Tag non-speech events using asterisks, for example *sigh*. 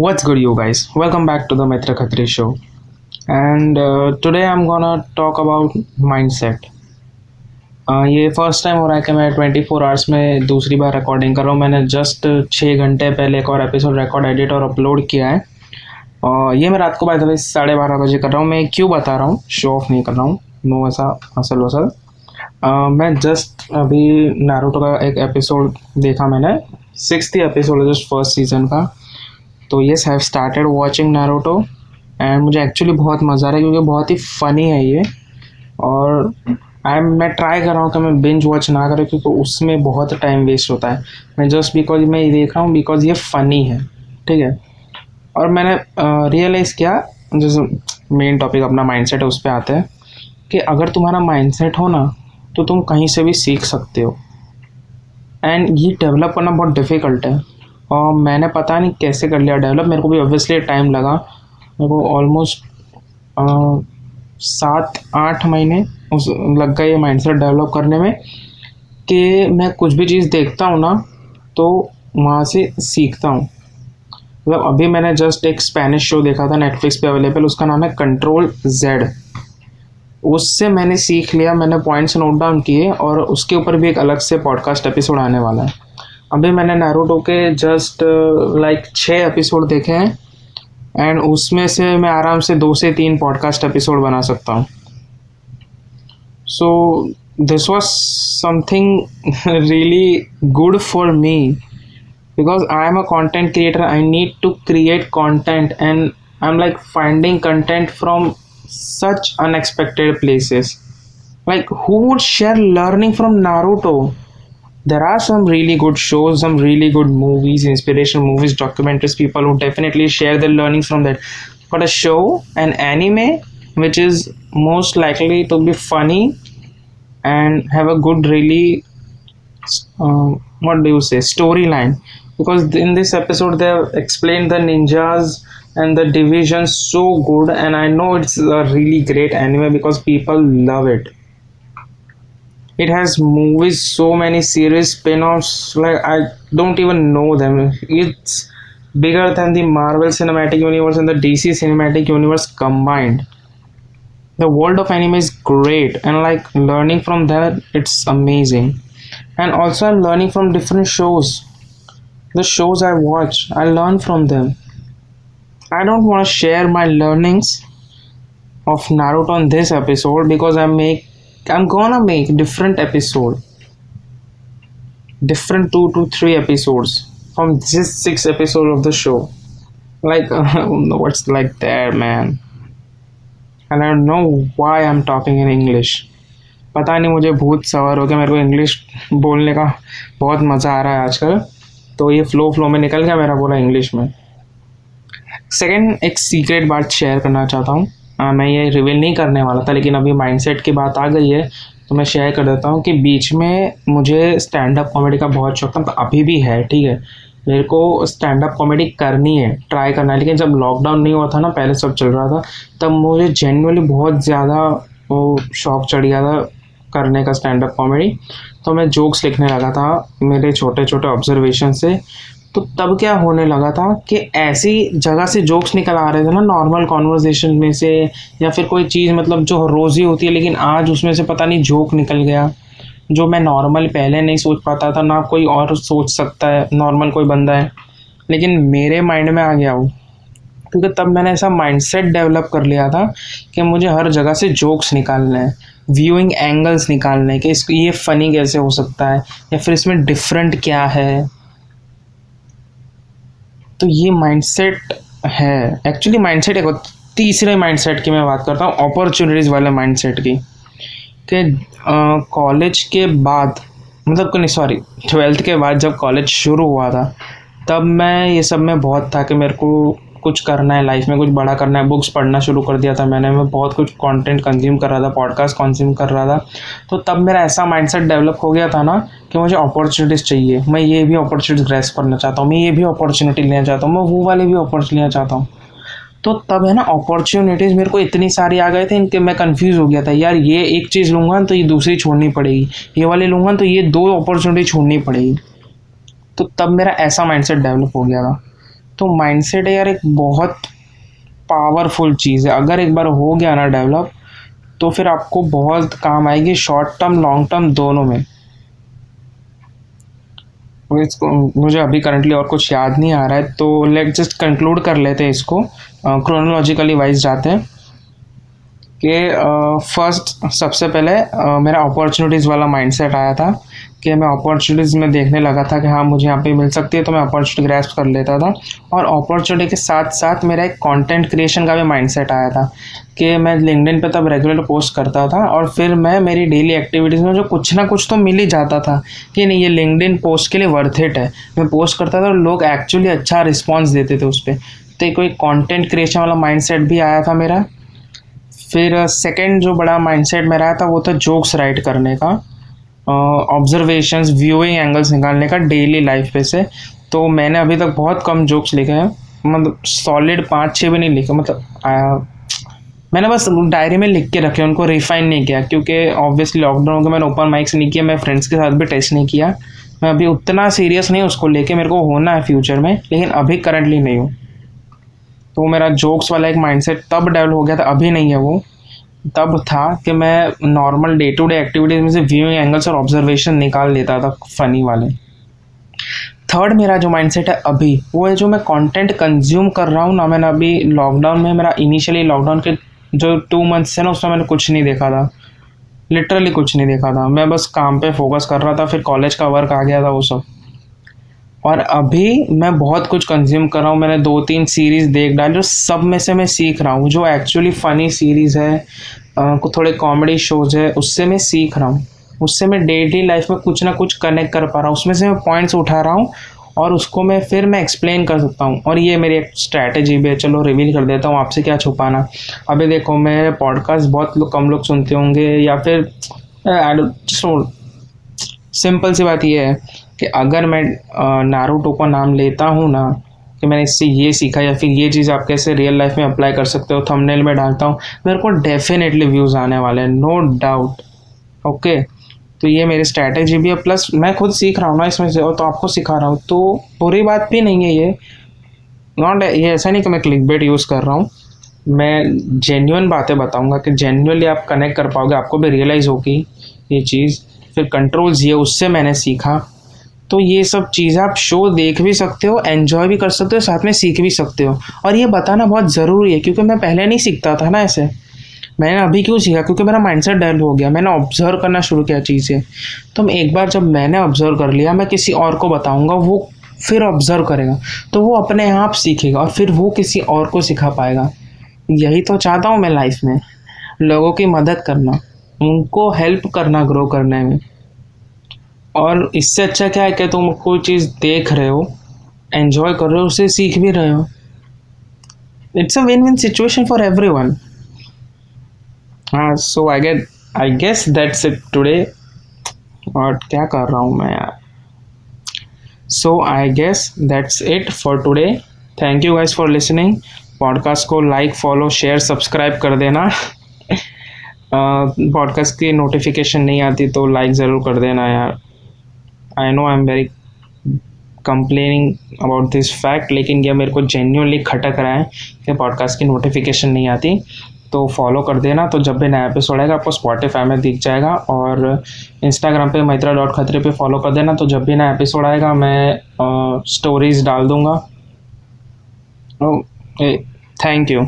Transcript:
What's good, you guys? Welcome back to the Mitra Khatri show. And uh, today I'm gonna talk about mindset. Uh, ये first time हो रहा है कि मैं 24 four hours में दूसरी बार रिकॉर्डिंग कर रहा हूँ। मैंने जस्ट छः घंटे पहले एक और एपिसोड रिकॉर्ड एडिट और अपलोड किया है। और ये मैं रात को बाय साढ़े बारह बजे कर रहा हूँ। मैं क्यों बता रहा हूँ? शो ऑफ़ नहीं कर रहा हूँ। नो ऐसा असल वसल। Uh, मैं जस्ट अभी नारुतो का एक एपिसोड देखा मैंने। Six episode just first season का। तो yes have started watching Naruto and मुझे एक्चुअली बहुत मज़ा आ रहा है क्योंकि बहुत ही फ़नी है ये। और आई एम मैं ट्राई कर रहा हूँ कि मैं बिंज वॉच ना करूँ क्योंकि उसमें बहुत टाइम वेस्ट होता है। मैं जस्ट बिकॉज़ मैं ये देख रहा हूँ बिकॉज़ ये फ़नी है। ठीक है? और मैंने रियलाइज़ किया, जैसे मेन टॉपिक अपना माइंडसेट है, उस पर आते हैं कि अगर तुम्हारा माइंडसेट हो ना तो तुम कहीं से भी सीख सकते हो। एंड ये डेवलप करना बहुत डिफ़िकल्ट है। और मैंने पता नहीं कैसे कर लिया डेवलप मेरे को भी ऑब्वियसली टाइम लगा। मेरे को ऑलमोस्ट सात आठ महीने उस, लग गए ये माइंडसेट डेवलप करने में कि मैं कुछ भी चीज़ देखता हूँ ना तो वहाँ से सीखता हूँ। मतलब अभी मैंने जस्ट एक स्पेनिश शो देखा था नेटफ्लिक्स पे अवेलेबल उसका नाम है कंट्रोल जेड उससे मैंने सीख लिया, मैंने पॉइंट्स नोट डाउन किए और उसके ऊपर भी एक अलग से पॉडकास्ट एपिसोड आने वाला है। अभी मैंने नारुतो के जस्ट लाइक छः एपिसोड देखे हैं एंड उसमें से मैं आराम से दो से तीन पॉडकास्ट एपिसोड बना सकता हूँ so this was something really good for me because I am a content creator I need to create content and I am like finding content from such unexpected places like who would share learning from Naruto? There are some really good shows, some really good movies, inspirational movies, documentaries, people who definitely share their learnings from that. But a show, an anime, which is most likely to be funny and have a good, really, uh, what do you say, storyline. Because in this episode, they have explained the ninjas and the division so good and i know it's a really great anime because people love it it has movies so many series spin-offs like i don't even know them. It's bigger than the marvel cinematic universe and the dc cinematic universe combined. The world of anime is great and like learning from that it's amazing. And also i'm learning from different shows. The shows i watch i learn from them. I don't want to share my learnings of Naruto on this episode because I make I'm gonna make different episode different two to three episodes from this six episode of the show like uh, what's like there man and I don't know why I'm talking in English पता नहीं मुझे भूत सवार हो गया मेरे को English बोलने का बहुत मज़ा आ रहा है आजकल तो ये फ्लो फ्लो में निकल गया मेरा बोला इंग्लिश में सेकेंड एक सीक्रेट बात शेयर करना चाहता हूँ मैं ये रिवील नहीं करने वाला था, लेकिन अभी माइंडसेट की बात आ गई है तो मैं शेयर कर देता हूँ कि बीच में मुझे स्टैंड अप कॉमेडी का बहुत शौक था तो अभी भी है, ठीक है। मेरे को स्टैंड अप कॉमेडी करनी है ट्राई करना है, लेकिन जब लॉकडाउन नहीं हुआ था ना, पहले सब चल रहा था, तब मुझे जेनुअली बहुत ज़्यादा वो शौक चढ़ गया था करने का स्टैंड अप कॉमेडी तो मैं जोक्स लिखने लगा था मेरे छोटे छोटे ऑब्जर्वेशन से तो तब क्या होने लगा था कि ऐसी जगह से जोक्स निकल आ रहे थे ना नॉर्मल कॉन्वर्जेशन में से, या फिर कोई चीज़ मतलब जो रोज़ी होती है, लेकिन आज उसमें से पता नहीं जोक निकल गया, जो मैं नॉर्मल पहले नहीं सोच पाता था, ना कोई और सोच सकता है नॉर्मल कोई बंदा है। लेकिन मेरे माइंड में आ गया वो, क्योंकि तब मैंने ऐसा माइंडसेट डेवलप कर लिया था कि मुझे हर जगह से जोक्स निकालने हैं व्यूइंग एंगल्स निकालने के इसको, ये फ़नी कैसे हो सकता है, या फिर इसमें डिफरेंट क्या है। तो ये माइंडसेट है। एक्चुअली माइंडसेट एक तीसरे माइंडसेट की मैं बात करता हूँ अपॉर्चुनिटीज़ वाले माइंडसेट की। कि कॉलेज के बाद मतलब नहीं सॉरी ट्वेल्थ के बाद जब कॉलेज शुरू हुआ था, तब मैं ये सब में बहुत था कि मेरे को कुछ करना है लाइफ में कुछ बड़ा करना है बुक्स पढ़ना शुरू कर दिया था मैंने, मैं बहुत कुछ कंटेंट कंज्यूम कर रहा था पॉडकास्ट कंज्यूम कर रहा था। तो तब मेरा ऐसा माइंडसेट डेवलप हो गया था ना कि मुझे अपॉर्चुनिटीज़ चाहिए। मैं ये भी अपॉर्चुनिटीज़ ग्रेस करना चाहता हूँ, मैं ये भी अपॉर्चुनिटी लेना चाहता हूँ, मैं वो वाले भी अपॉर्चुनिटी लेना चाहता हूँ। तो तब है ना अपॉर्चुनिटीज़ मेरे को इतनी सारी आ गए थे इनके मैं कंफ्यूज हो गया था, यार ये एक चीज़ लूँगा तो ये दूसरी छोड़नी पड़ेगी, ये वाली लूँगा तो ये दो अपॉर्चुनिटी छोड़नी पड़ेगी। तो तब मेरा ऐसा माइंडसेट डेवलप हो गया था। तो माइंडसेट यार एक बहुत पावरफुल चीज़ है। अगर एक बार हो गया ना डेवलप तो फिर आपको बहुत काम आएगी शॉर्ट टर्म लॉन्ग टर्म दोनों में। मुझे अभी करंटली और कुछ याद नहीं आ रहा है तो लेट जस्ट कंक्लूड कर लेते हैं इसको। क्रोनोलॉजिकली वाइज जाते हैं। कि फ़र्स्ट सबसे पहले uh, मेरा अपॉर्चुनिटीज़ वाला माइंडसेट आया था कि मैं अपॉर्चुनिटीज़ में देखने लगा था कि हाँ मुझे यहाँ पे मिल सकती है तो मैं अपॉर्चुनिटी ग्रेस्प कर लेता था। और अपॉर्चुनिटी के साथ साथ मेरा एक कंटेंट क्रिएशन का भी माइंडसेट आया था कि मैं लिंकडिन पे तब रेगुलर पोस्ट करता था और फिर मैं मेरी डेली एक्टिविटीज़ में जो कुछ ना कुछ तो मिल ही जाता था कि नहीं ये लिंकडिन पोस्ट के लिए वर्थ इट है। मैं पोस्ट करता था और लोग एक्चुअली अच्छा रिस्पॉन्स देते थे उस पर तो कोई कॉन्टेंट क्रिएशन वाला माइंड भी आया था मेरा। फिर सेकेंड जो बड़ा माइंडसेट मेरा आया था वो था जोक्स राइट करने का ऑब्जर्वेशंस व्यूइंग एंगल्स निकालने का डेली लाइफ पे से। तो मैंने अभी तक बहुत कम जोक्स लिखे हैं मतलब सॉलिड पाँच छः भी नहीं लिखे मतलब आ, मैंने बस डायरी में लिख के रखे उनको रिफाइन नहीं किया क्योंकि ऑब्वियसली लॉकडाउन के मैंने ओपन माइक्स नहीं किया मैं फ्रेंड्स के साथ भी टेस्ट नहीं किया। मैं अभी उतना सीरियस नहीं उसको लेके मेरे को होना है फ्यूचर में लेकिन अभी करंटली नहीं हूँ। तो मेरा जोक्स वाला एक माइंडसेट तब डेवलप हो गया था, अभी नहीं है वो। तब था कि मैं normal day to day activities में से व्यूइंग एंगल्स और ऑब्जर्वेशन निकाल लेता था फनी वाले। थर्ड मेरा जो माइंडसेट है अभी, वो है जो मैं कंटेंट कंज्यूम कर रहा हूँ ना, मैंने अभी लॉकडाउन में, मेरा इनिशियली लॉकडाउन के जो टू मंथ्स है ना, उसमें मैंने कुछ नहीं देखा था। लिटरली कुछ नहीं देखा था। मैं बस काम पे फोकस कर रहा था, फिर कॉलेज का वर्क आ गया था, वो सब। और अभी मैं बहुत कुछ कंज्यूम कर रहा हूँ। मैंने दो तीन सीरीज़ देख डाली जो सब में से मैं सीख रहा हूँ। जो एक्चुअली फ़नी सीरीज़ है को थोड़े कॉमेडी शोज़ है, उससे मैं सीख रहा हूँ। उससे मैं डेली लाइफ में कुछ ना कुछ कनेक्ट कर पा रहा हूँ। उसमें से मैं पॉइंट्स उठा रहा हूँ और उसको मैं फिर मैं एक्सप्लेन कर सकता हूँ। और ये मेरी एक स्ट्रैटेजी भी है। चलो रिवील कर देता हूँ आपसे क्या छुपाना। अभी देखो मेरे पॉडकास्ट बहुत लोग कम लोग सुनते होंगे या फिर सिंपल सी बात ये है। कि अगर मैं नारूटो का नाम लेता हूँ ना, कि मैंने इससे ये सीखा या फिर ये चीज़ आप कैसे रियल लाइफ में अप्लाई कर सकते हो थंबनेल में डालता हूँ, मेरे को डेफिनेटली व्यूज़ आने वाले हैं नो डाउट ओके तो ये मेरी स्ट्रैटेजी भी है प्लस मैं खुद सीख रहा हूँ ना इसमें से, और तो आपको सिखा रहा हूँ तो बुरी बात भी नहीं है ये। नॉट ये ऐसा नहीं कि मैं क्लिक बेट यूज़ कर रहा हूँ, मैं जेन्यून बातें बताऊँगा कि जेन्यूनली आप कनेक्ट कर पाओगे, आपको भी रियलाइज़ होगी ये चीज़, फिर कंट्रोल्स ये, उससे मैंने सीखा। तो ये सब चीज़ें आप शो देख भी सकते हो एन्जॉय भी कर सकते हो, साथ में सीख भी सकते हो। और ये बताना बहुत ज़रूरी है, क्योंकि मैं पहले नहीं सीखता था ना ऐसे। मैंने अभी क्यों सीखा? क्योंकि मेरा माइंडसेट डेवलप हो गया। मैंने ऑब्ज़र्व करना शुरू किया चीज़ें। तो एक बार जब मैंने ऑब्ज़र्व कर लिया, मैं किसी और को बताऊँगा, वो फिर ऑब्ज़र्व करेगा। तो वो अपने आप सीखेगा और फिर वो किसी और को सिखा पाएगा। यही तो चाहता हूँ मैं लाइफ में, लोगों की मदद करना, उनको हेल्प करना ग्रो करने में। और इससे अच्छा क्या है कि तुम कोई चीज़ देख रहे हो एन्जॉय कर रहे हो, उसे सीख भी रहे हो। It's a win win situation for everyone हाँ so I get I guess that's it today और क्या कर रहा हूँ मैं यार? So I guess that's it for today thank you guys for listening podcast को लाइक फॉलो शेयर सब्सक्राइब कर देना. *laughs* पॉडकास्ट की नोटिफिकेशन नहीं आती तो लाइक ज़रूर कर देना यार। I know I am very complaining about this fact लेकिन यह मेरे को जेन्यूनली खटक रहा है कि पॉडकास्ट की नोटिफिकेशन नहीं आती। तो फॉलो कर देना। तो जब भी नया एपिसोड आएगा, आपको स्पॉटिफाई में दिख जाएगा और इंस्टाग्राम पे मैत्रा डॉट खतरे पे फॉलो कर देना। तो जब भी नया एपिसोड आएगा, मैं स्टोरीज डाल दूँगा। Thank you